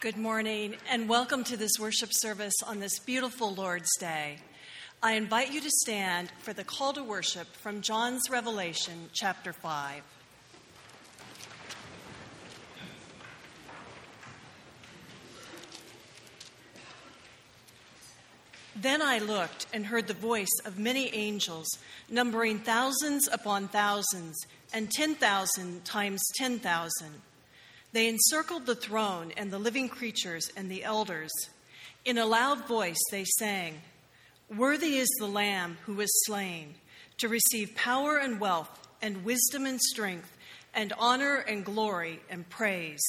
Good morning, and welcome to this worship service on this beautiful Lord's Day. I invite you to stand for the call to worship from John's Revelation, chapter 5. Then I looked and heard the voice of many angels, numbering thousands upon thousands, and 10,000 times 10,000 they encircled the throne and the living creatures and the elders. In a loud voice, they sang, Worthy is the Lamb who was slain to receive power and wealth and wisdom and strength and honor and glory and praise.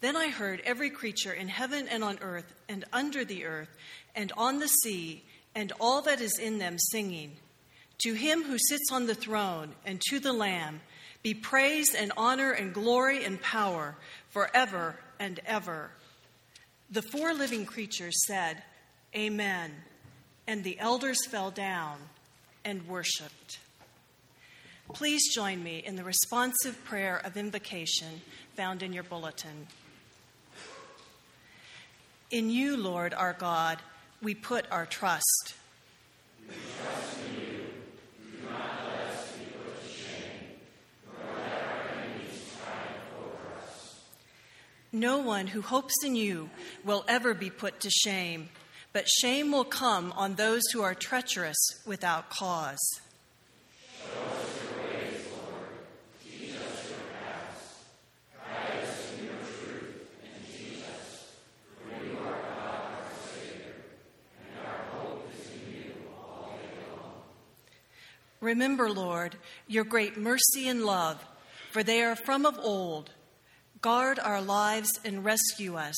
Then I heard every creature in heaven and on earth and under the earth and on the sea and all that is in them singing, To him who sits on the throne and to the Lamb be praise and honor and glory and power forever and ever. The four living creatures said, Amen. And the elders fell down and worshiped. Please join me in the responsive prayer of invocation found in your bulletin. In you, Lord our God, we put our trust. No one who hopes in you will ever be put to shame, but shame will come on those who are treacherous without cause. Remember, Lord, your great mercy and love, for they are from of old. Guard our lives and rescue us.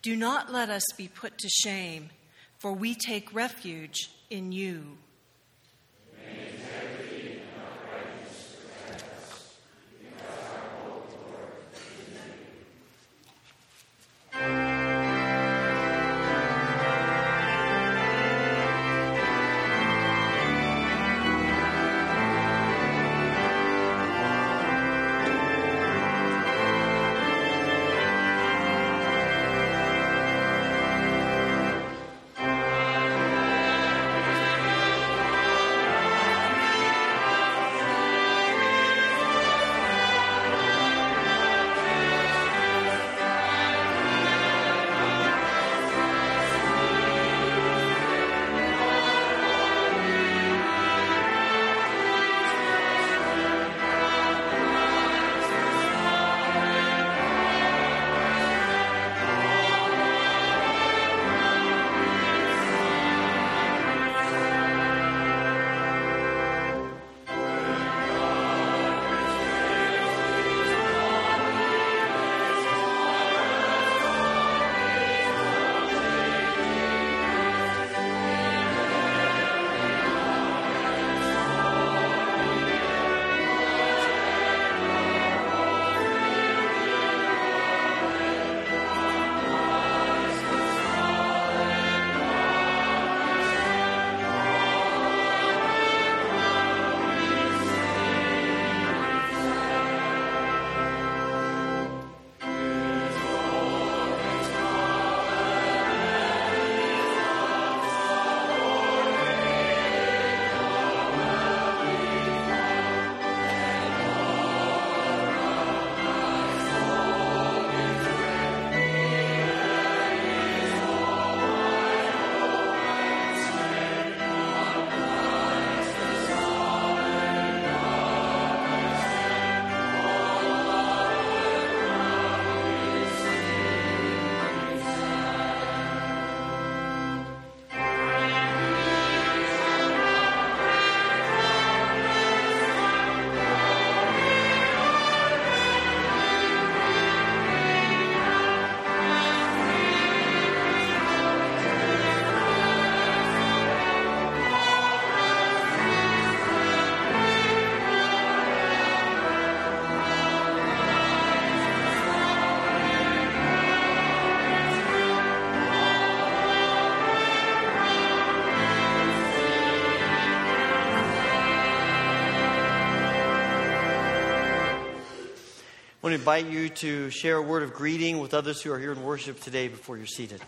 Do not let us be put to shame, for we take refuge in you. Want to invite you to share a word of greeting with others who are here in worship today before you're seated.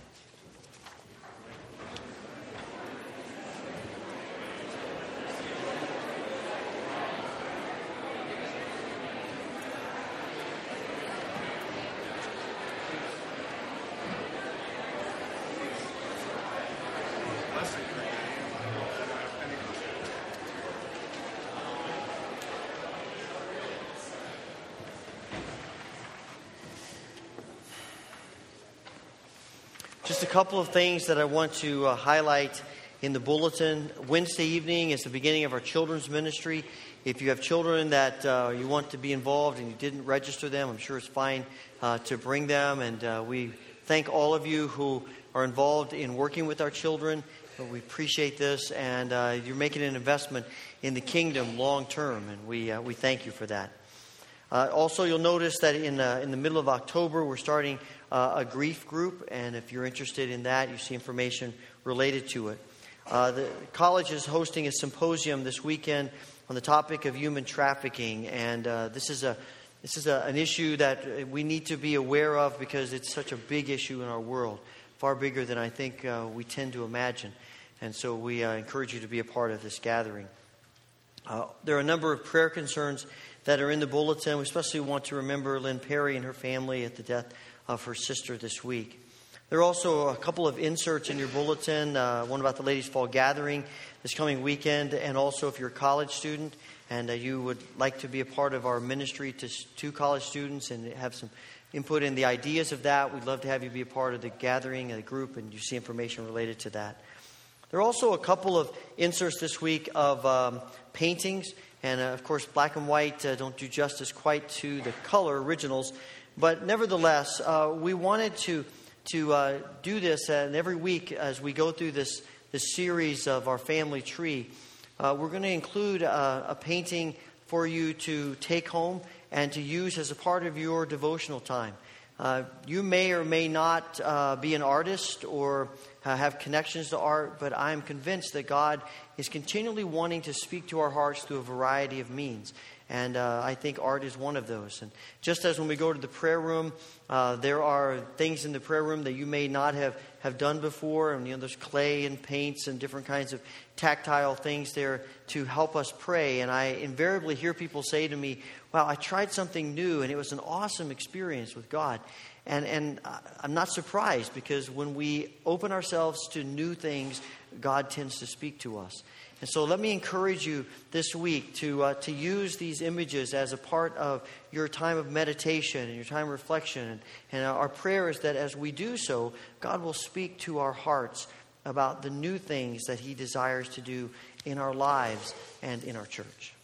Couple of things that I want to uh, highlight in the bulletin. Wednesday evening is the beginning of our children's ministry. If you have children that uh, you want to be involved and you didn't register them, I'm sure it's fine uh, to bring them. And uh, we thank all of you who are involved in working with our children. We appreciate this, and uh, you're making an investment in the kingdom long term, and we, uh, we thank you for that. Also, you'll notice that in, in the middle of October, we're starting uh, a grief group, and if you're interested in that, you see information related to it. Uh, the college is hosting a symposium this weekend on the topic of human trafficking, and uh, this is a this is a, an issue that we need to be aware of because it's such a big issue in our world, far bigger than I think uh, we tend to imagine. And so we uh, encourage you to be a part of this gathering. Uh, there are a number of prayer concerns that are in the bulletin. We especially want to remember Lynn Perry and her family at the death of her sister this week. There are also a couple of inserts in your bulletin uh, one about the Ladies' Fall Gathering this coming weekend, and also if you're a college student and uh, you would like to be a part of our ministry to, to college students and have some input in the ideas of that, we'd love to have you be a part of the gathering the group, and you see information related to that. There are also a couple of inserts this week of um, paintings, and uh, of course, black and white uh, don't do justice quite to the color originals. But nevertheless, uh, we wanted to, to uh, do this, and every week as we go through this, this series of our family tree, uh, we're going to include a painting for you to take home and to use as a part of your devotional time. Uh, you may or may not uh, be an artist or uh, have connections to art, but I'm convinced that God is continually wanting to speak to our hearts through a variety of means. And uh, I think art is one of those. And just as when we go to the prayer room, uh, there are things in the prayer room that you may not have, have done before. And, you know, there's clay and paints and different kinds of tactile things there to help us pray. And I invariably hear people say to me, Wow, I tried something new and it was an awesome experience with God. And, and uh, I'm not surprised because when we open ourselves to new things, God tends to speak to us. And so let me encourage you this week to, uh, to use these images as a part of your time of meditation and your time of reflection. And, and our prayer is that as we do so, God will speak to our hearts about the new things that He desires to do in our lives and in our church.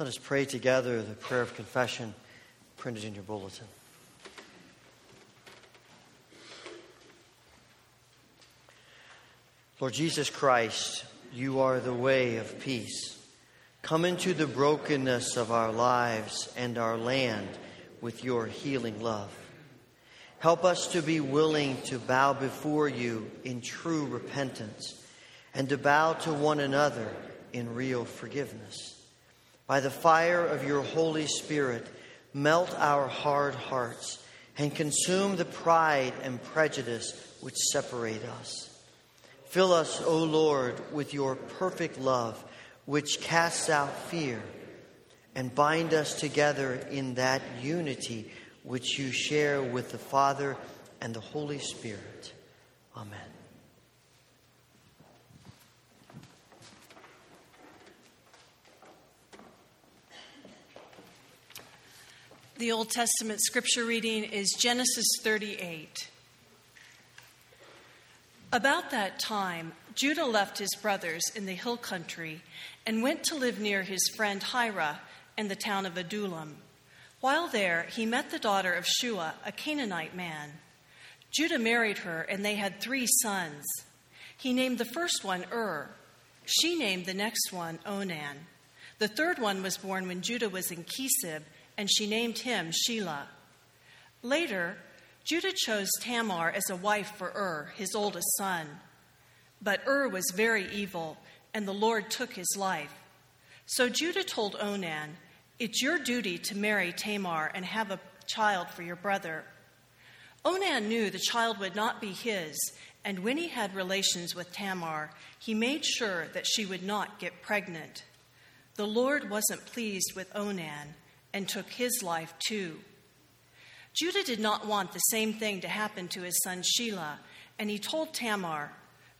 Let us pray together the prayer of confession printed in your bulletin. Lord Jesus Christ, you are the way of peace. Come into the brokenness of our lives and our land with your healing love. Help us to be willing to bow before you in true repentance and to bow to one another in real forgiveness. By the fire of your Holy Spirit, melt our hard hearts and consume the pride and prejudice which separate us. Fill us, O Lord, with your perfect love, which casts out fear, and bind us together in that unity which you share with the Father and the Holy Spirit. Amen. The Old Testament scripture reading is Genesis 38. About that time, Judah left his brothers in the hill country and went to live near his friend Hira in the town of Adullam. While there, he met the daughter of Shua, a Canaanite man. Judah married her, and they had three sons. He named the first one Ur. She named the next one Onan. The third one was born when Judah was in Chezib, and she named him Shelah. Later, Judah chose Tamar as a wife for Ur, his oldest son. But Ur was very evil, and the Lord took his life. So Judah told Onan, It's your duty to marry Tamar and have a child for your brother. Onan knew the child would not be his, and when he had relations with Tamar, he made sure that she would not get pregnant. The Lord wasn't pleased with Onan and took his life too. Judah did not want the same thing to happen to his son Shelah, and he told Tamar,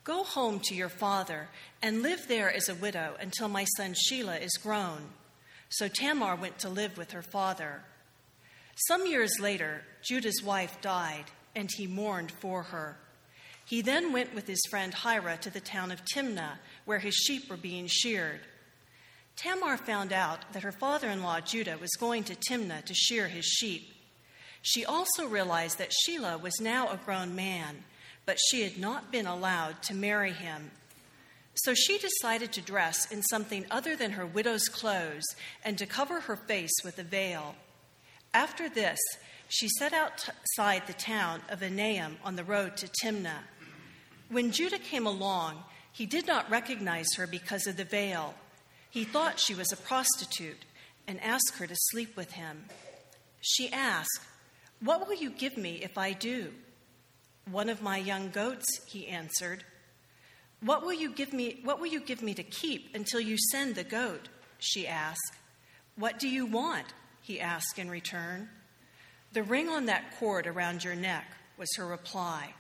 Go home to your father and live there as a widow until my son Shelah is grown. So Tamar went to live with her father. Some years later, Judah's wife died, and he mourned for her. He then went with his friend Hira to the town of Timnah, where his sheep were being sheared. Tamar found out that her father in law Judah was going to Timnah to shear his sheep. She also realized that Shelah was now a grown man, but she had not been allowed to marry him. So she decided to dress in something other than her widow's clothes and to cover her face with a veil. After this, she set outside the town of Enaim on the road to Timnah. When Judah came along, he did not recognize her because of the veil. He thought she was a prostitute and asked her to sleep with him. She asked, what will you give me if I do? One of my young goats, he answered. What will you give me what will you give me to keep until you send the goat? she asked. What do you want? he asked in return. The ring on that cord around your neck was her reply.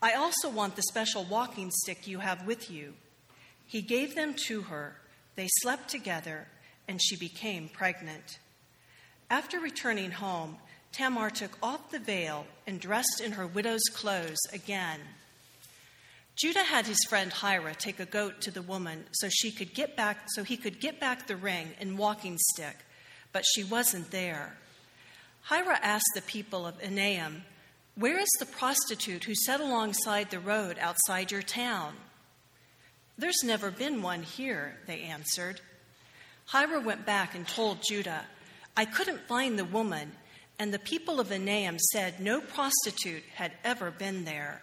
I also want the special walking stick you have with you. He gave them to her. They slept together, and she became pregnant. After returning home, Tamar took off the veil and dressed in her widow's clothes again. Judah had his friend Hira take a goat to the woman so she could get back so he could get back the ring and walking stick, but she wasn't there. Hira asked the people of Enaim, Where is the prostitute who sat alongside the road outside your town? There's never been one here, they answered. Hira went back and told Judah, I couldn't find the woman and the people of Enaim said no prostitute had ever been there.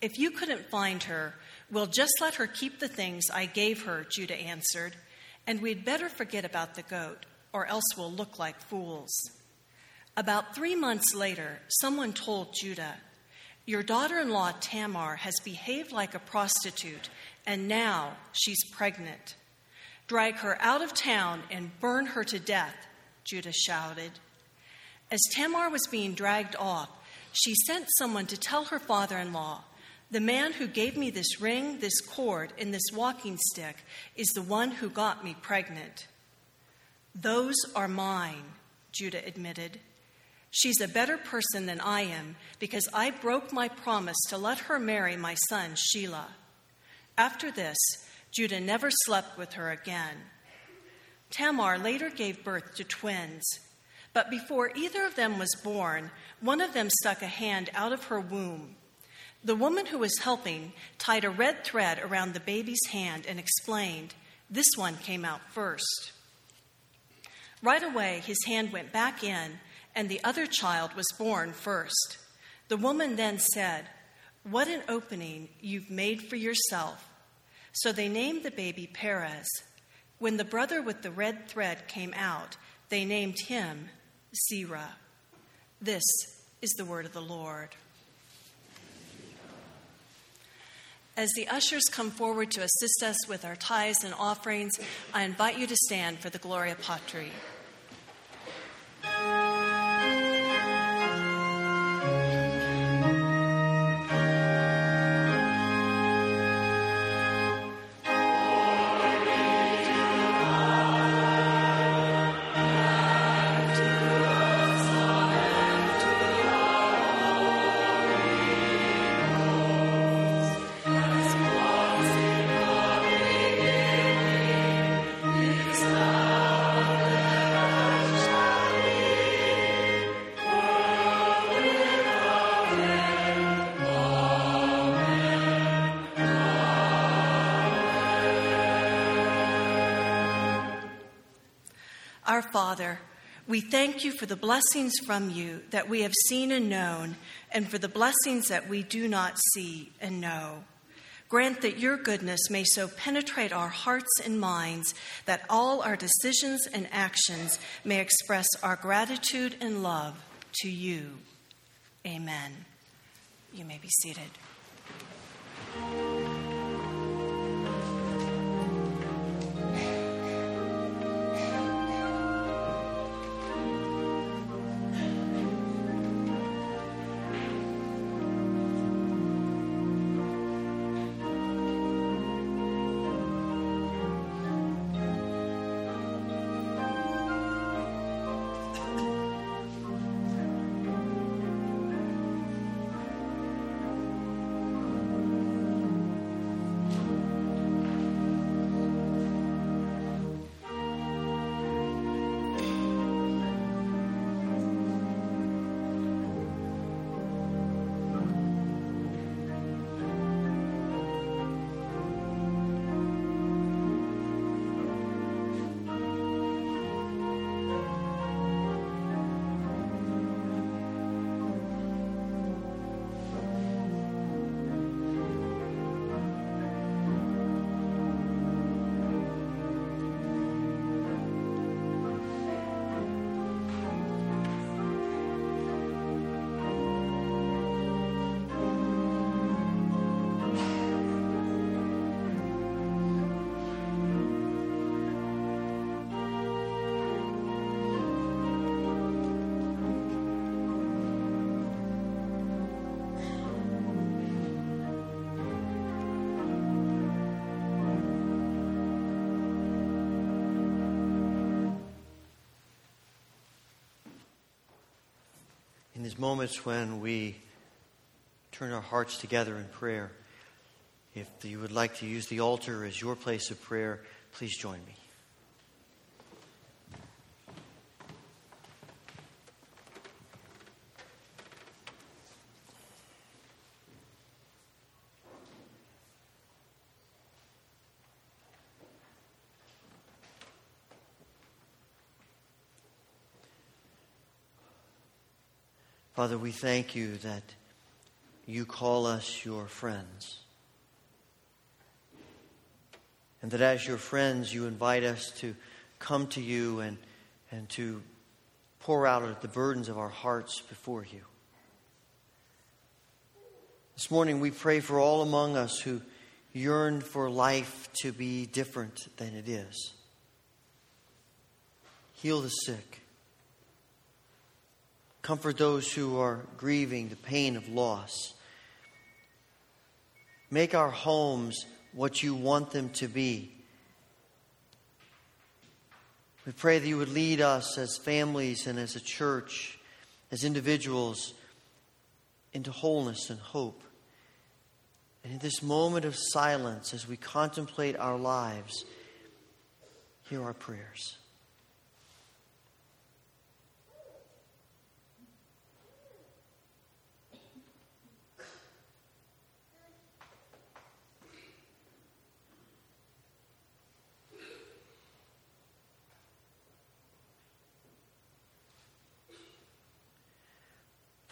If you couldn't find her, we'll just let her keep the things I gave her, Judah answered, and we'd better forget about the goat, or else we'll look like fools. About three months later, someone told Judah, Your daughter in law Tamar has behaved like a prostitute, and now she's pregnant. Drag her out of town and burn her to death, Judah shouted. As Tamar was being dragged off, she sent someone to tell her father in law, The man who gave me this ring, this cord, and this walking stick is the one who got me pregnant. Those are mine, Judah admitted. She's a better person than I am because I broke my promise to let her marry my son, Shelah. After this, Judah never slept with her again. Tamar later gave birth to twins. But before either of them was born, one of them stuck a hand out of her womb. The woman who was helping tied a red thread around the baby's hand and explained, This one came out first. Right away, his hand went back in, and the other child was born first. The woman then said, What an opening you've made for yourself. So they named the baby Perez. When the brother with the red thread came out, they named him Zerah. This is the word of the Lord. As the ushers come forward to assist us with our tithes and offerings, I invite you to stand for the Gloria Patri. Our Father, we thank you for the blessings from you that we have seen and known, and for the blessings that we do not see and know. Grant that your goodness may so penetrate our hearts and minds that all our decisions and actions may express our gratitude and love to you. Amen. You may be seated. These moments when we turn our hearts together in prayer, if you would like to use the altar as your place of prayer, please join me. Father, we thank you that you call us your friends. And that as your friends, you invite us to come to you and, and to pour out the burdens of our hearts before you. This morning, we pray for all among us who yearn for life to be different than it is. Heal the sick Comfort those who are grieving the pain of loss. Make our homes what you want them to be. We pray that you would lead us as families and as a church, as individuals, into wholeness and hope. And in this moment of silence, as we contemplate our lives, hear our prayers.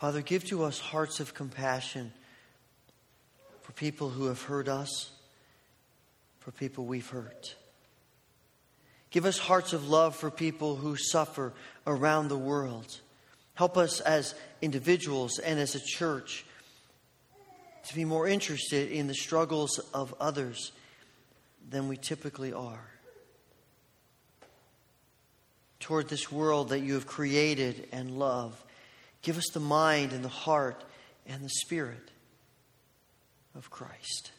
Father, give to us hearts of compassion for people who have hurt us, for people we've hurt. Give us hearts of love for people who suffer around the world. Help us as individuals and as a church to be more interested in the struggles of others than we typically are. Toward this world that you have created and love, give us the mind and the heart and the spirit of Christ.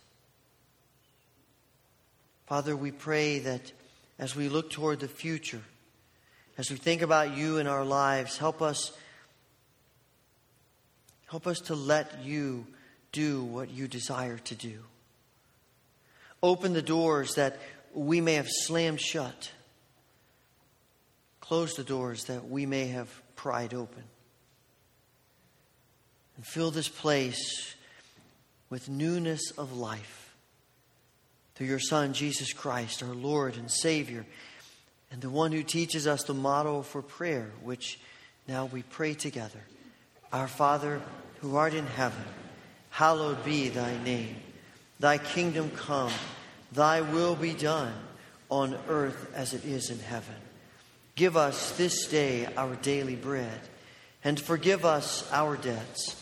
Father, we pray that as we look toward the future, as we think about you in our lives, help us help us to let you do what you desire to do. Open the doors that we may have slammed shut. Close the doors that we may have pried open. And fill this place with newness of life through your Son, Jesus Christ, our Lord and Savior, and the one who teaches us the motto for prayer, which now we pray together Our Father, who art in heaven, hallowed be thy name. Thy kingdom come, thy will be done on earth as it is in heaven. Give us this day our daily bread, and forgive us our debts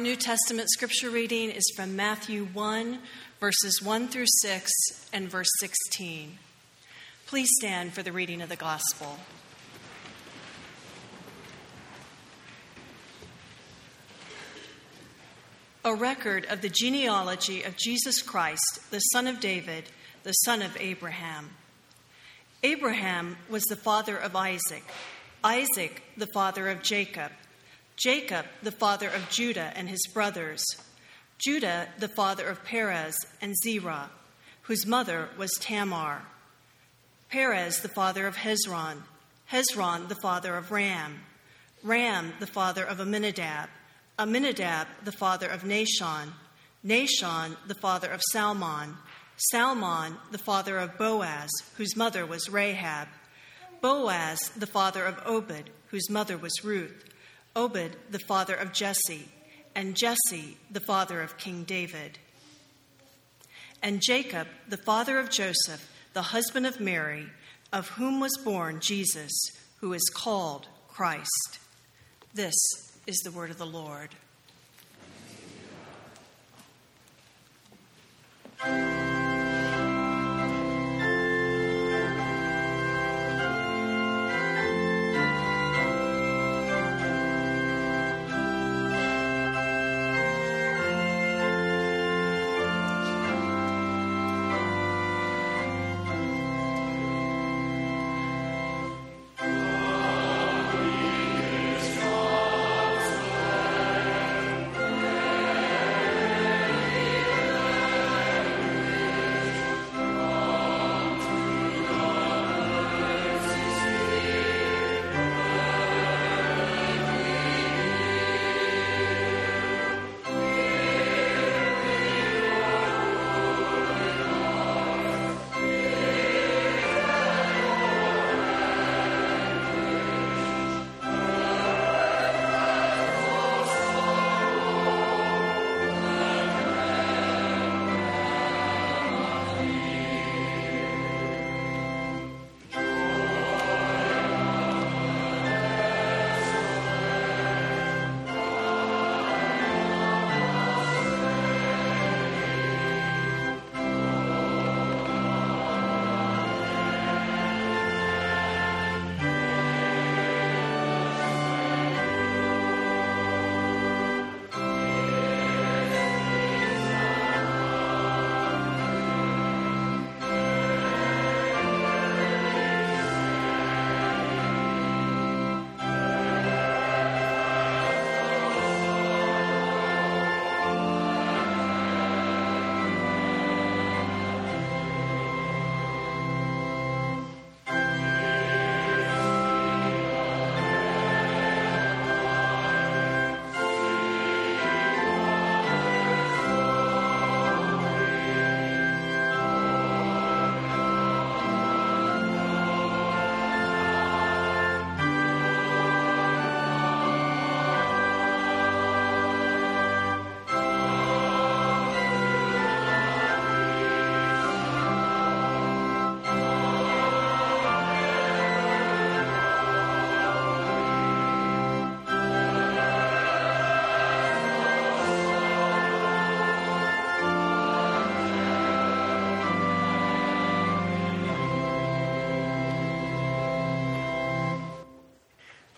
Our New Testament scripture reading is from Matthew 1, verses 1 through 6, and verse 16. Please stand for the reading of the gospel. A record of the genealogy of Jesus Christ, the son of David, the son of Abraham. Abraham was the father of Isaac, Isaac, the father of Jacob. Jacob, the father of Judah and his brothers, Judah, the father of Perez and Zerah, whose mother was Tamar, Perez, the father of Hezron, Hezron, the father of Ram, Ram, the father of Amminadab, Amminadab, the father of Nahshon, Nahshon, the father of Salmon, Salmon, the father of Boaz, whose mother was Rahab, Boaz, the father of Obed, whose mother was Ruth, Obed, the father of Jesse, and Jesse, the father of King David. And Jacob, the father of Joseph, the husband of Mary, of whom was born Jesus, who is called Christ. This is the word of the Lord.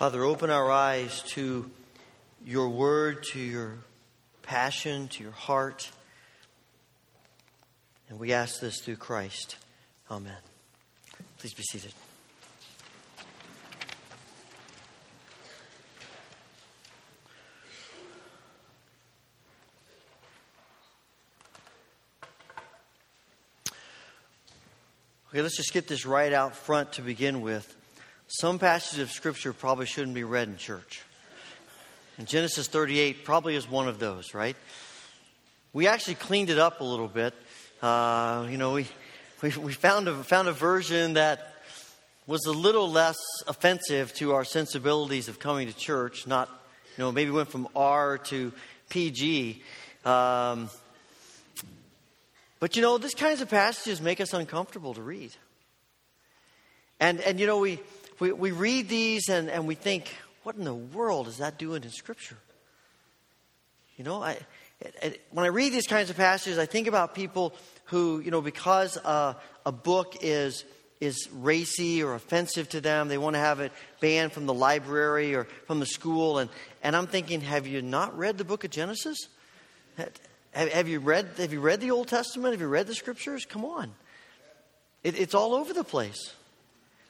Father, open our eyes to your word, to your passion, to your heart. And we ask this through Christ. Amen. Please be seated. Okay, let's just get this right out front to begin with. Some passages of Scripture probably shouldn't be read in church. And Genesis 38 probably is one of those, right? We actually cleaned it up a little bit. Uh, you know, we, we, we found, a, found a version that was a little less offensive to our sensibilities of coming to church, not, you know, maybe went from R to PG. Um, but you know, these kinds of passages make us uncomfortable to read. And, and you know, we, we, we read these and, and we think, what in the world is that doing in Scripture? You know, I, when I read these kinds of passages, I think about people who, you know, because uh, a book is is racy or offensive to them, they want to have it banned from the library or from the school. And, and I'm thinking, have you not read the book of Genesis? Have, have, you read, have you read the Old Testament? Have you read the scriptures? Come on. It, it's all over the place.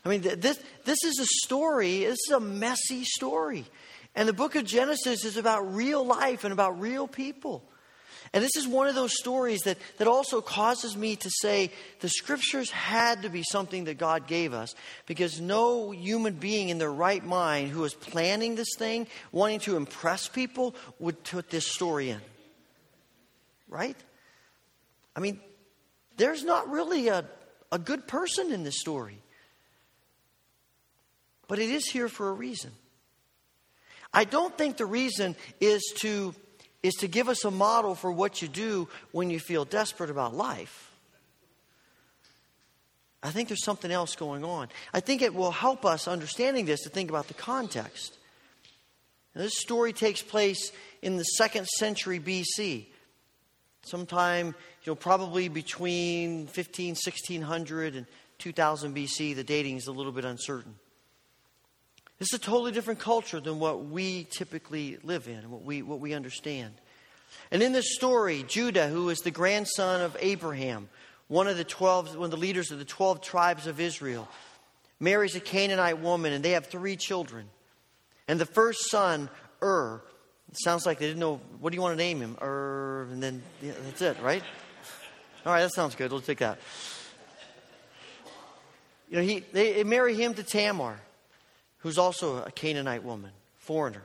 I mean, this, this is a story, this is a messy story. And the book of Genesis is about real life and about real people. And this is one of those stories that, that also causes me to say the scriptures had to be something that God gave us because no human being in their right mind who is planning this thing, wanting to impress people, would put this story in right? I mean, there's not really a, a good person in this story. But it is here for a reason. I don't think the reason is to, is to give us a model for what you do when you feel desperate about life. I think there's something else going on. I think it will help us understanding this to think about the context. Now, this story takes place in the second century BC sometime, you know, probably between 15, 1600 and 2000 BC. The dating is a little bit uncertain. This is a totally different culture than what we typically live in, what we, what we understand. And in this story, Judah, who is the grandson of Abraham, one of the 12, one of the leaders of the 12 tribes of Israel, marries a Canaanite woman, and they have three children. And the first son, Ur, sounds like they didn't know, what do you want to name him? Or, and then yeah, that's it, right? All right, that sounds good. Let's take that. You know, he, they marry him to Tamar, who's also a Canaanite woman, foreigner.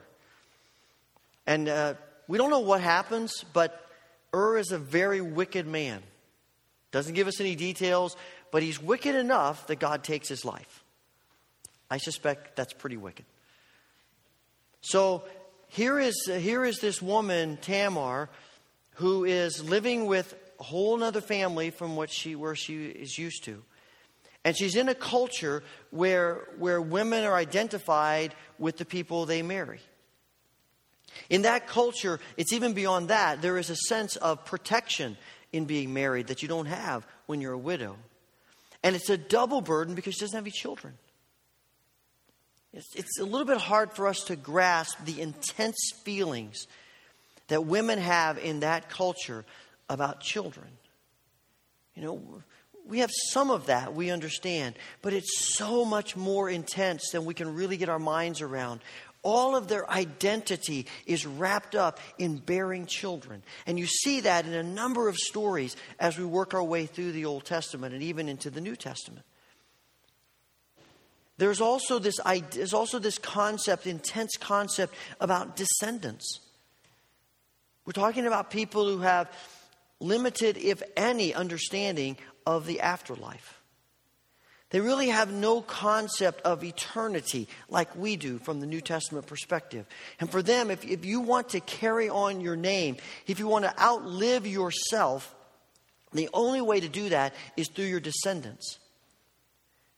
And uh, we don't know what happens, but Ur is a very wicked man. Doesn't give us any details, but he's wicked enough that God takes his life. I suspect that's pretty wicked. So here is, here is this woman, Tamar, who is living with a whole other family from what she, where she is used to. And she's in a culture where, where women are identified with the people they marry. In that culture, it's even beyond that. There is a sense of protection in being married that you don't have when you're a widow. And it's a double burden because she doesn't have any children. It's, it's a little bit hard for us to grasp the intense feelings that women have in that culture about children. You know, we have some of that, we understand, but it's so much more intense than we can really get our minds around. All of their identity is wrapped up in bearing children. And you see that in a number of stories as we work our way through the Old Testament and even into the New Testament. There's also this, there's also this concept, intense concept about descendants. We're talking about people who have limited, if any, understanding of the afterlife. They really have no concept of eternity like we do from the New Testament perspective. And for them, if, if you want to carry on your name, if you want to outlive yourself, the only way to do that is through your descendants.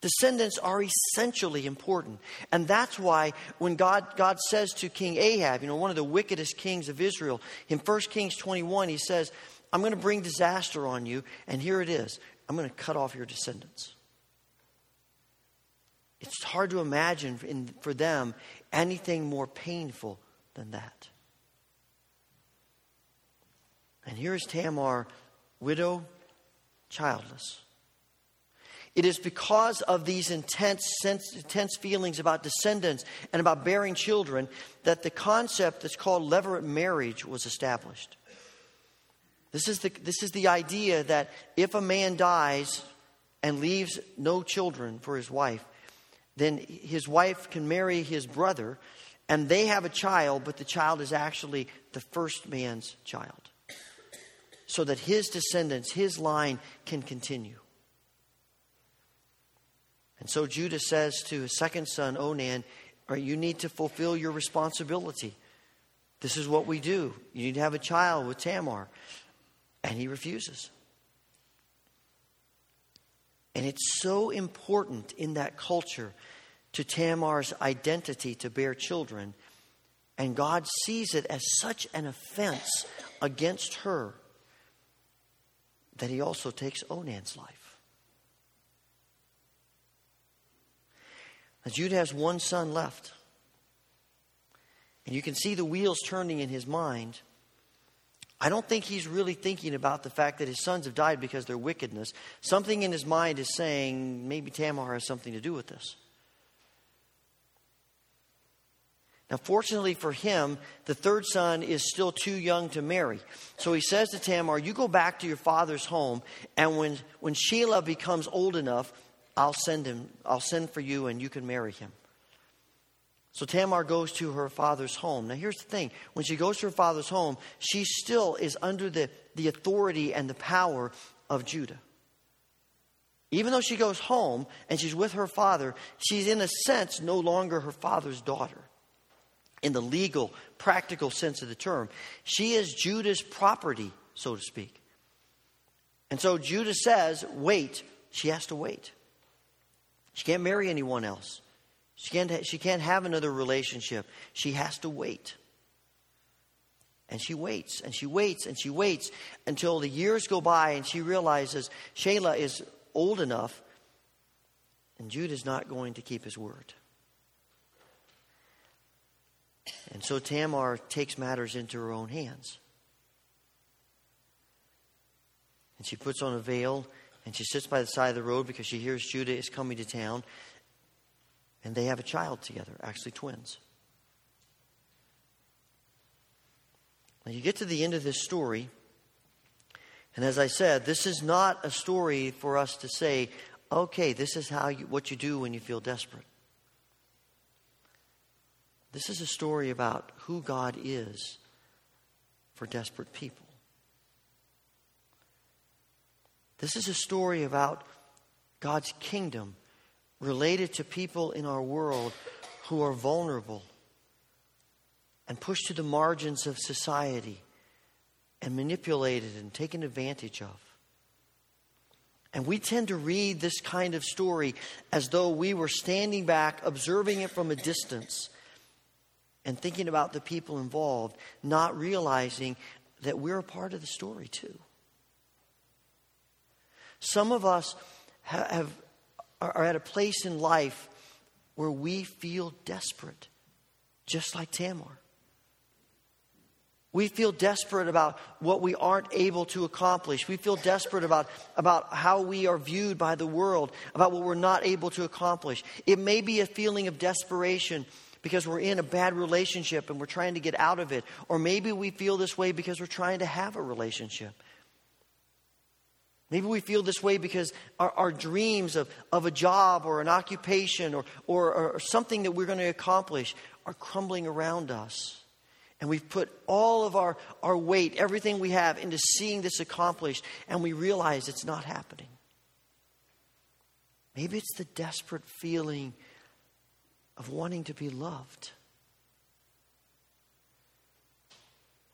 Descendants are essentially important. And that's why when God, God says to King Ahab, you know, one of the wickedest kings of Israel, in 1 Kings 21, he says, I'm going to bring disaster on you, and here it is I'm going to cut off your descendants. It's hard to imagine in, for them anything more painful than that. And here is Tamar, widow, childless. It is because of these intense, sense, intense feelings about descendants and about bearing children that the concept that's called levirate marriage was established. This is, the, this is the idea that if a man dies and leaves no children for his wife, then his wife can marry his brother and they have a child, but the child is actually the first man's child. So that his descendants, his line can continue. And so Judah says to his second son, Onan, you need to fulfill your responsibility. This is what we do. You need to have a child with Tamar. And he refuses. And it's so important in that culture to Tamar's identity to bear children. And God sees it as such an offense against her that he also takes Onan's life. Now, Judah has one son left. And you can see the wheels turning in his mind. I don't think he's really thinking about the fact that his sons have died because of their wickedness. Something in his mind is saying maybe Tamar has something to do with this. Now, fortunately for him, the third son is still too young to marry. So he says to Tamar, You go back to your father's home, and when, when Shelah becomes old enough, I'll send him, I'll send for you, and you can marry him. So Tamar goes to her father's home. Now, here's the thing when she goes to her father's home, she still is under the, the authority and the power of Judah. Even though she goes home and she's with her father, she's in a sense no longer her father's daughter in the legal, practical sense of the term. She is Judah's property, so to speak. And so Judah says, wait. She has to wait. She can't marry anyone else. She can't, she can't have another relationship. She has to wait. And she waits and she waits and she waits until the years go by and she realizes Shelah is old enough and Judah is not going to keep his word. And so Tamar takes matters into her own hands. And she puts on a veil and she sits by the side of the road because she hears Judah is coming to town. And they have a child together, actually twins. Now you get to the end of this story, and as I said, this is not a story for us to say, okay, this is how you, what you do when you feel desperate. This is a story about who God is for desperate people. This is a story about God's kingdom related to people in our world who are vulnerable and pushed to the margins of society and manipulated and taken advantage of. And we tend to read this kind of story as though we were standing back, observing it from a distance and thinking about the people involved, not realizing that we're a part of the story too. Some of us have, are at a place in life where we feel desperate, just like Tamar. We feel desperate about what we aren't able to accomplish. We feel desperate about, about how we are viewed by the world, about what we're not able to accomplish. It may be a feeling of desperation because we're in a bad relationship and we're trying to get out of it. Or maybe we feel this way because we're trying to have a relationship. Maybe we feel this way because our, our dreams of, of a job or an occupation or, or, or something that we're going to accomplish are crumbling around us. And we've put all of our, our weight, everything we have, into seeing this accomplished, and we realize it's not happening. Maybe it's the desperate feeling of wanting to be loved.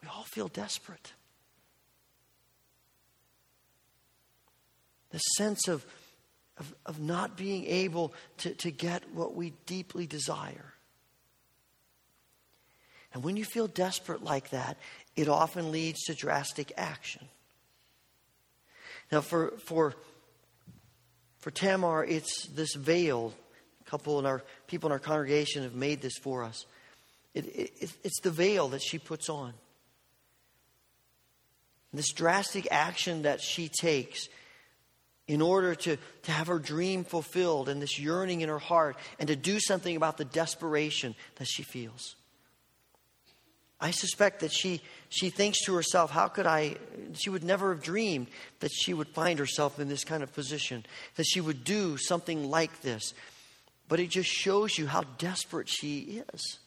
We all feel desperate. The sense of, of, of not being able to, to get what we deeply desire. And when you feel desperate like that, it often leads to drastic action. Now, for, for, for Tamar, it's this veil A couple in our people in our congregation have made this for us. It, it, it's the veil that she puts on. This drastic action that she takes in order to, to have her dream fulfilled and this yearning in her heart and to do something about the desperation that she feels. I suspect that she, she thinks to herself, how could I? She would never have dreamed that she would find herself in this kind of position, that she would do something like this. But it just shows you how desperate she is.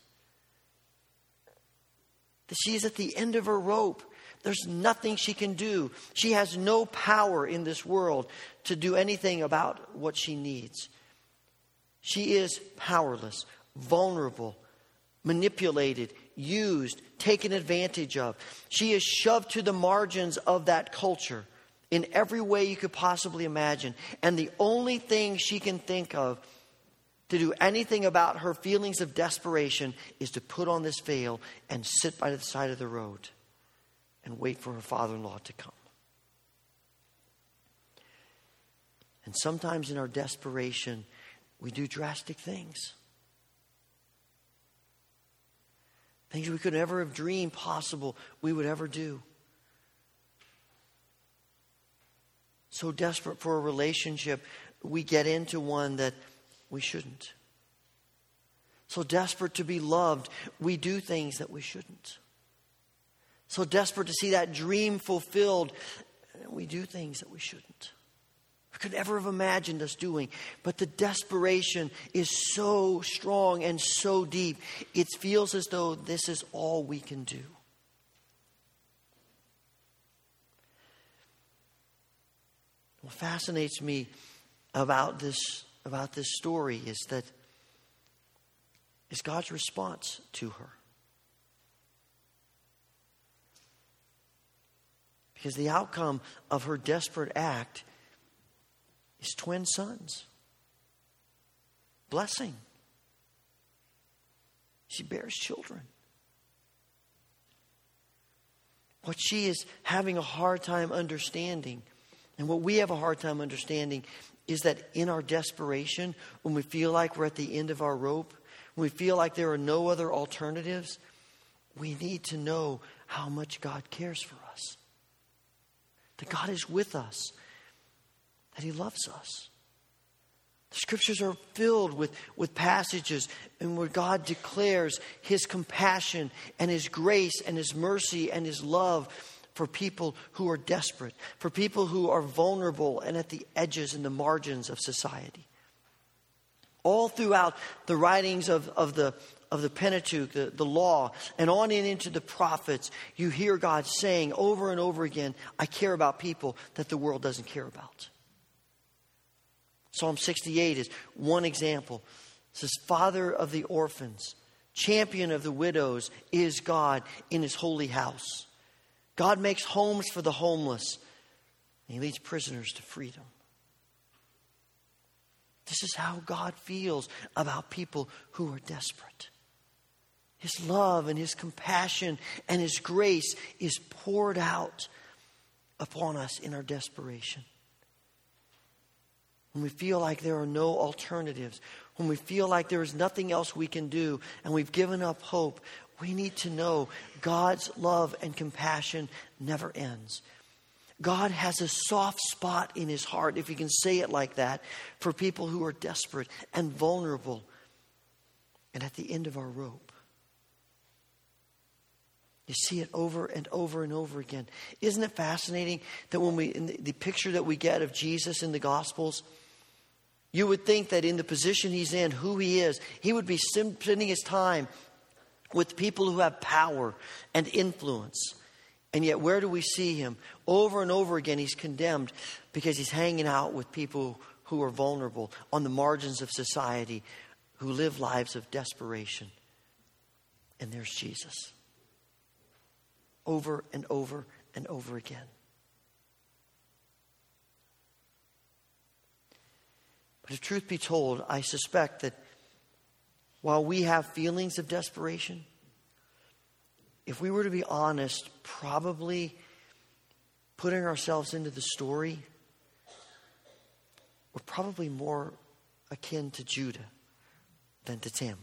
That she is at the end of her rope. There's nothing she can do. She has no power in this world to do anything about what she needs. She is powerless, vulnerable, manipulated, used, taken advantage of. She is shoved to the margins of that culture in every way you could possibly imagine. And the only thing she can think of to do anything about her feelings of desperation is to put on this veil and sit by the side of the road and wait for her father in law to come. And sometimes in our desperation, we do drastic things. Things we could never have dreamed possible we would ever do. So desperate for a relationship, we get into one that we shouldn't. So desperate to be loved, we do things that we shouldn't. So desperate to see that dream fulfilled, we do things that we shouldn't. We could never have imagined us doing. But the desperation is so strong and so deep, it feels as though this is all we can do. What fascinates me about this, about this story is that is God's response to her. Because the outcome of her desperate act is twin sons. Blessing. She bears children. What she is having a hard time understanding, and what we have a hard time understanding, is that in our desperation, when we feel like we're at the end of our rope, when we feel like there are no other alternatives, we need to know how much God cares for us that God is with us, that He loves us. The scriptures are filled with, with passages in where God declares His compassion and His grace and His mercy and His love for people who are desperate, for people who are vulnerable and at the edges and the margins of society. All throughout the writings of, of, the, of the Pentateuch, the, the law, and on in into the prophets, you hear God saying over and over again, I care about people that the world doesn't care about. Psalm 68 is one example. It says, Father of the orphans, champion of the widows is God in his holy house. God makes homes for the homeless, and he leads prisoners to freedom. This is how God feels about people who are desperate. His love and His compassion and His grace is poured out upon us in our desperation. When we feel like there are no alternatives, when we feel like there is nothing else we can do and we've given up hope, we need to know God's love and compassion never ends. God has a soft spot in his heart, if you can say it like that, for people who are desperate and vulnerable and at the end of our rope. You see it over and over and over again. Isn't it fascinating that when we, the, the picture that we get of Jesus in the Gospels, you would think that in the position he's in, who he is, he would be spending his time with people who have power and influence. And yet, where do we see him? Over and over again, he's condemned because he's hanging out with people who are vulnerable on the margins of society, who live lives of desperation. And there's Jesus over and over and over again. But if truth be told, I suspect that while we have feelings of desperation, if we were to be honest, probably putting ourselves into the story, we're probably more akin to Judah than to Tamar.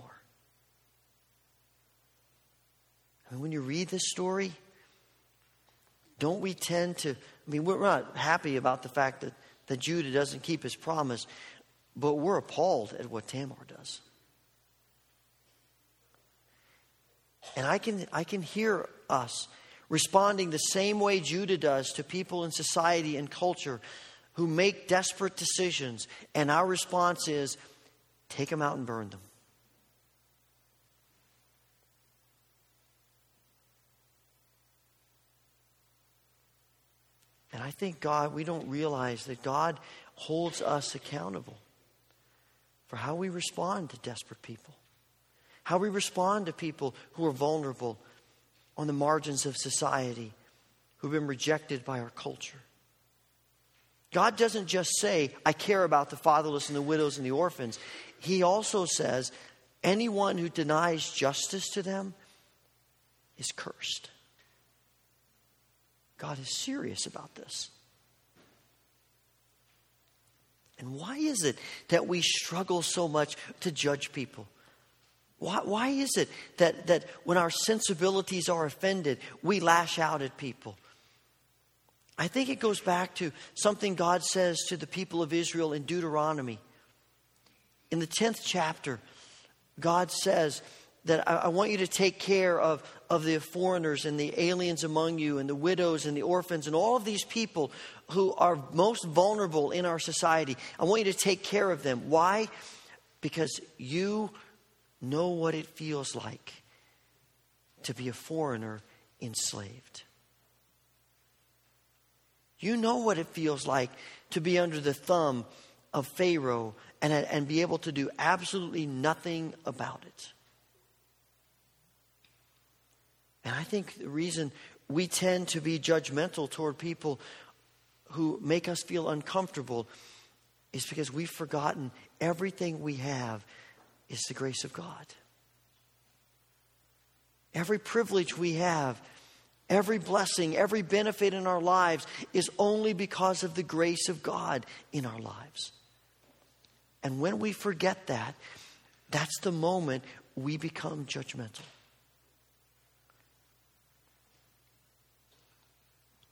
Mean, when you read this story, don't we tend to, I mean, we're not happy about the fact that, that Judah doesn't keep his promise, but we're appalled at what Tamar does. And I can, I can hear us responding the same way Judah does to people in society and culture who make desperate decisions. And our response is take them out and burn them. And I think God, we don't realize that God holds us accountable for how we respond to desperate people, how we respond to people who are vulnerable on the margins of society, who've been rejected by our culture. God doesn't just say, I care about the fatherless and the widows and the orphans. He also says, anyone who denies justice to them is cursed. God is serious about this. And why is it that we struggle so much to judge people? Why, why is it that, that when our sensibilities are offended, we lash out at people? I think it goes back to something God says to the people of Israel in Deuteronomy. In the 10th chapter, God says that I, I, want you to take care of, of the foreigners and the aliens among you and the widows and the orphans and all of these people who are most vulnerable in our society. I want you to take care of them. Why? Because you know what it feels like to be a foreigner enslaved. You know what it feels like to be under the thumb of Pharaoh and, and be able to do absolutely nothing about it. And I think the reason we tend to be judgmental toward people who make us feel uncomfortable is because we've forgotten everything we have is the grace of God. Every privilege we have, every blessing, every benefit in our lives is only because of the grace of God in our lives. And when we forget that, that's the moment we become judgmental.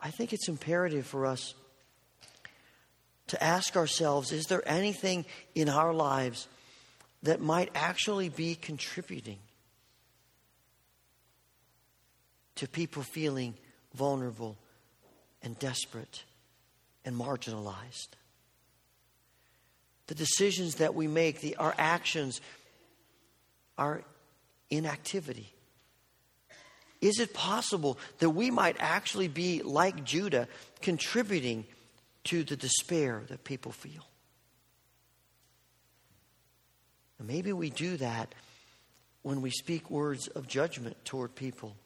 I think it's imperative for us to ask ourselves is there anything in our lives that might actually be contributing to people feeling vulnerable and desperate and marginalized. The decisions that we make, the, our actions, our inactivity. Is it possible that we might actually be like Judah, contributing to the despair that people feel? And maybe we do that when we speak words of judgment toward people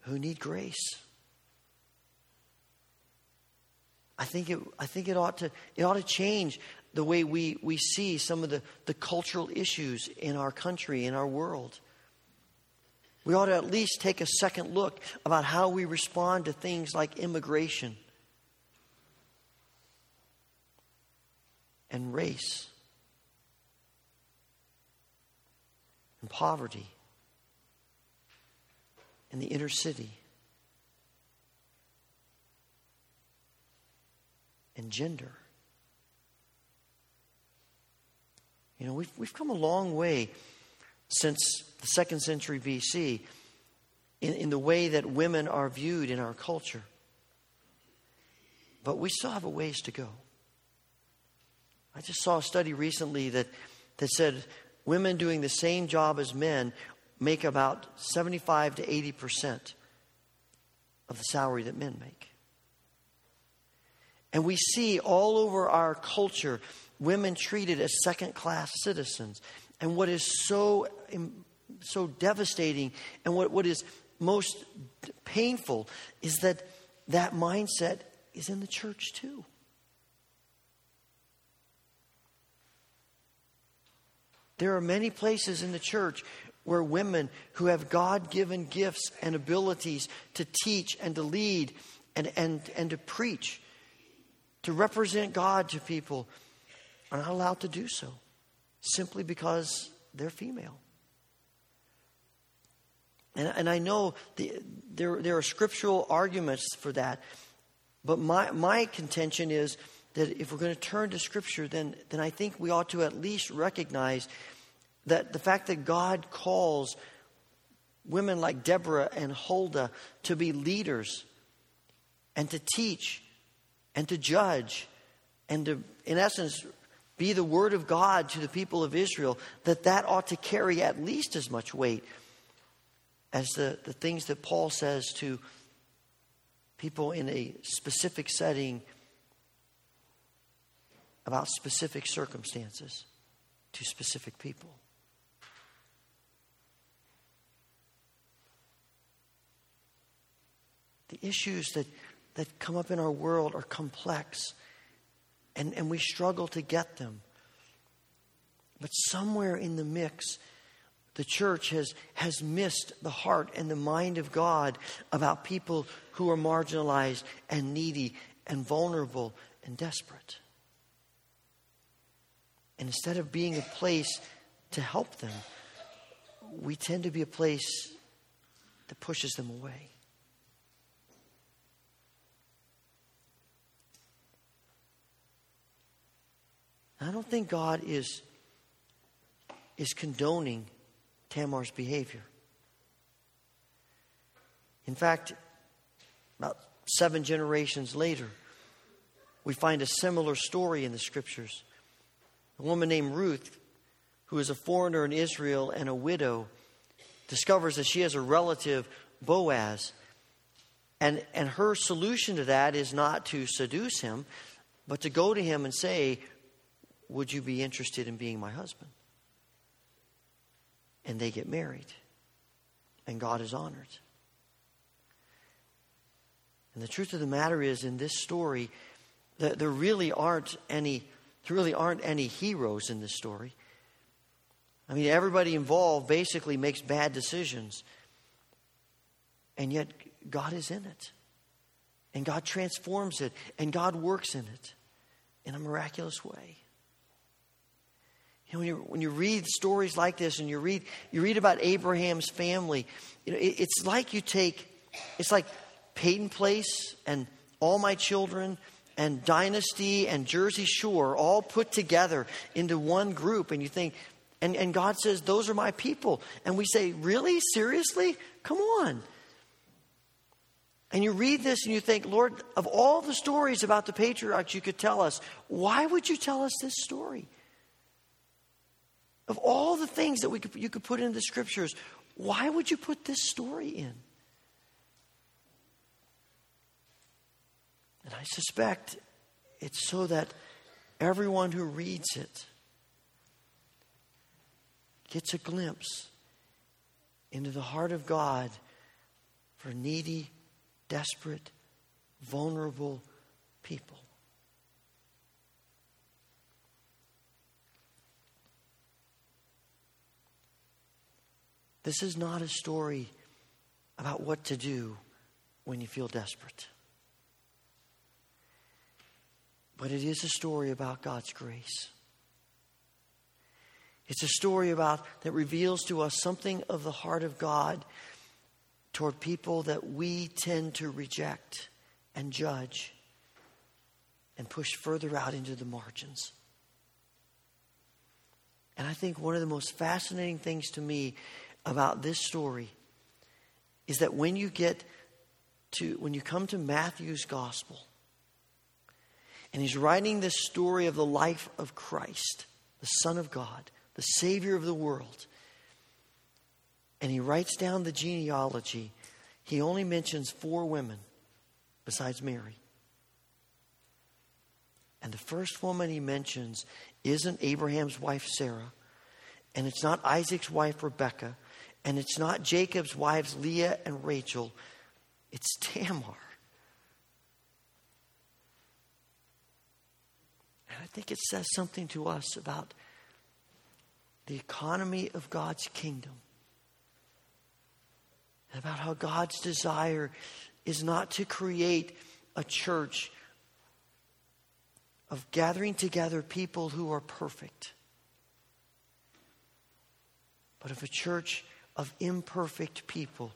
who need grace. I think it, I think it ought to it ought to change the way we, we see some of the, the cultural issues in our country, in our world. We ought to at least take a second look about how we respond to things like immigration and race and poverty and the inner city and gender. You know, we've, we've come a long way since the second century BC in, in the way that women are viewed in our culture. But we still have a ways to go. I just saw a study recently that, that said women doing the same job as men make about 75 to 80 percent of the salary that men make. And we see all over our culture women treated as second class citizens. And what is so, so devastating and what, what is most painful is that that mindset is in the church too. There are many places in the church where women who have God given gifts and abilities to teach and to lead and, and, and to preach, to represent God to people, are not allowed to do so. simply because they're female. And, and I know the, there, there are scriptural arguments for that, but my, my contention is that if we're going to turn to Scripture, then, then I think we ought to at least recognize that the fact that God calls women like Deborah and Huldah to be leaders and to teach and to judge and to, in essence, be the word of God to the people of Israel, that that ought to carry at least as much weight as the, the things that Paul says to people in a specific setting about specific circumstances to specific people. The issues that, that come up in our world are complex, and, and we struggle to get them. But somewhere in the mix, the church has, has missed the heart and the mind of God about people who are marginalized and needy and vulnerable and desperate. And instead of being a place to help them, we tend to be a place that pushes them away. I don't think God is, is condoning Tamar's behavior. In fact, about seven generations later, we find a similar story in the scriptures. A woman named Ruth, who is a foreigner in Israel and a widow, discovers that she has a relative, Boaz. And, and her solution to that is not to seduce him, but to go to him and say, Would you be interested in being my husband? And they get married. And God is honored. And the truth of the matter is, in this story, that there really aren't any there really aren't any heroes in this story. I mean, everybody involved basically makes bad decisions. And yet, God is in it. And God transforms it. And God works in it in a miraculous way. When, you, when you read stories like this and you read, you read about Abraham's family, you know, it, it's like you take, it's like Peyton Place and All My Children and Dynasty and Jersey Shore all put together into one group. And you think, and, and God says, Those are my people. And we say, Really? Seriously? Come on. And you read this and you think, Lord, of all the stories about the patriarchs you could tell us, why would you tell us this story? Of all the things that we could, you could put in the scriptures, why would you put this story in? And I suspect it's so that everyone who reads it gets a glimpse into the heart of God for needy, desperate, vulnerable people. This is not a story about what to do when you feel desperate. But it is a story about God's grace. It's a story about that reveals to us something of the heart of God toward people that we tend to reject and judge and push further out into the margins. And I think one of the most fascinating things to me about this story is that when you get to, when you come to Matthew's gospel, and he's writing this story of the life of Christ, the Son of God, the Savior of the world, and he writes down the genealogy, he only mentions four women besides Mary. And the first woman he mentions isn't Abraham's wife Sarah, and it's not Isaac's wife Rebekah, and it's not Jacob's wives, Leah and Rachel, it's Tamar. And I think it says something to us about the economy of God's kingdom. About how God's desire is not to create a church of gathering together people who are perfect but of a church of imperfect people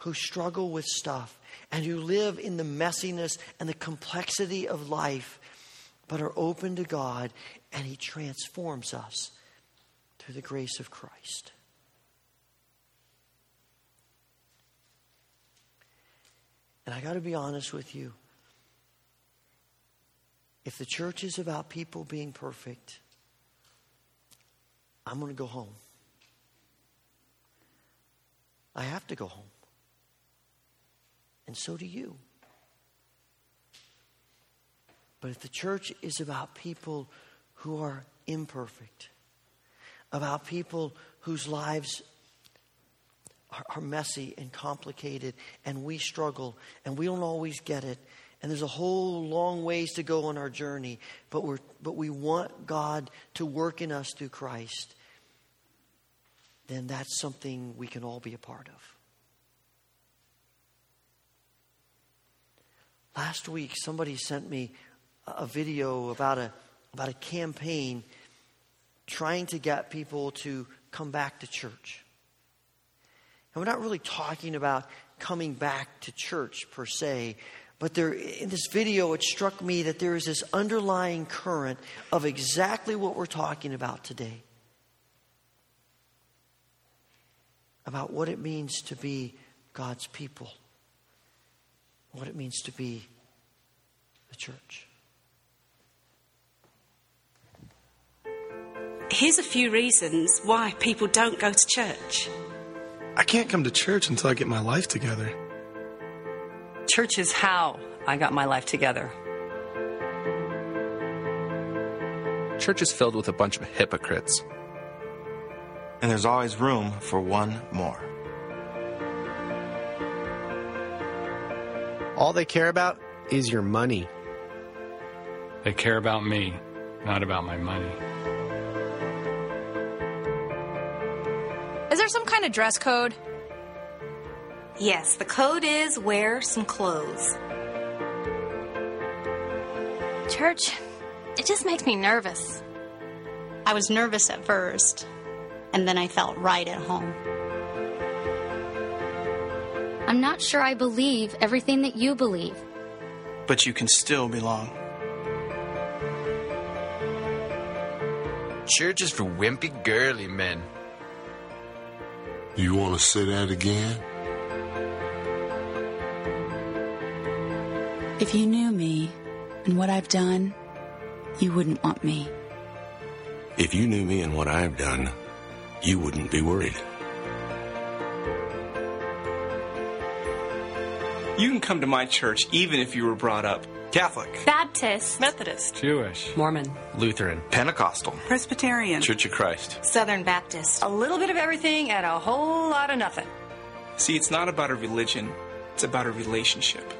who struggle with stuff and who live in the messiness and the complexity of life, but are open to God and He transforms us through the grace of Christ. And I got to be honest with you. If the church is about people being perfect, I'm going to go home. I have to go home. And so do you. But if the church is about people who are imperfect, about people whose lives are, are, messy and complicated, and we struggle, and we don't always get it, and there's a whole long ways to go on our journey, but, we're, but we want God to work in us through Christ, then that's something we can all be a part of. Last week, somebody sent me a video about a, about a campaign trying to get people to come back to church. And we're not really talking about coming back to church per se, but there, in this video, it struck me that there is this underlying current of exactly what we're talking about today about what it means to be God's people what it means to be the church. Here's a few reasons why people don't go to church. I can't come to church until I get my life together. Church is how I got my life together. Church is filled with a bunch of hypocrites. And there's always room for one more. All they care about is your money. They care about me, not about my money. Is there some kind of dress code? Yes, the code is wear some clothes. Church, it just makes me nervous. I was nervous at first, and then I felt right at home. I'm not sure I believe everything that you believe. But you can still belong. Church is for wimpy, girly men. You want to say that again? If you knew me and what I've done, you wouldn't want me. If you knew me and what I've done, you wouldn't be worried. You can come to my church even if you were brought up Catholic, Baptist, Methodist, Jewish, Mormon, Lutheran, Pentecostal, Presbyterian, Church of Christ, Southern Baptist. A little bit of everything and a whole lot of nothing. See, it's not about a religion, it's about a relationship.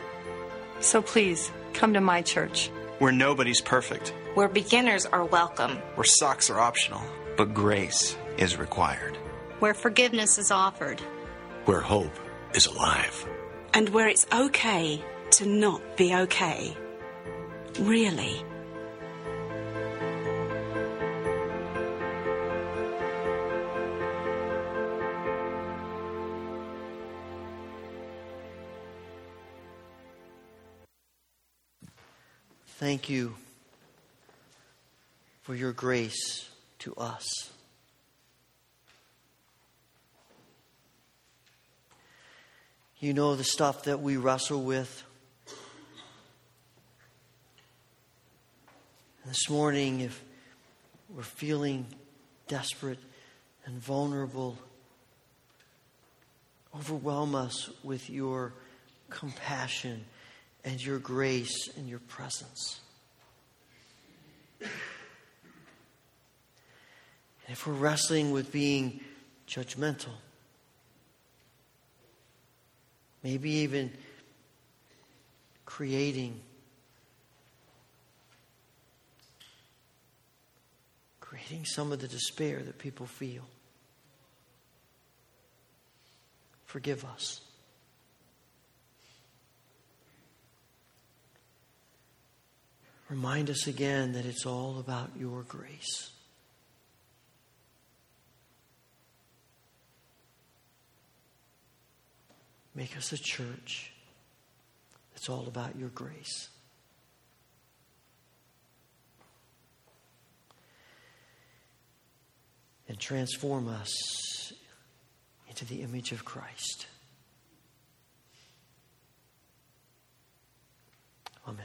So please, come to my church. Where nobody's perfect. Where beginners are welcome. Where socks are optional. But grace is required. Where forgiveness is offered. Where hope is alive and where it's okay to not be okay. Really. Thank you for your grace to us. You know the stuff that we wrestle with. This morning, if we're feeling desperate and vulnerable, overwhelm us with your compassion and your grace and your presence. And if we're wrestling with being judgmental, maybe even creating creating some of the despair that people feel. Forgive us. Remind us again that it's all about your grace Make us a church that's all about your grace. And transform us into the image of Christ. Amen.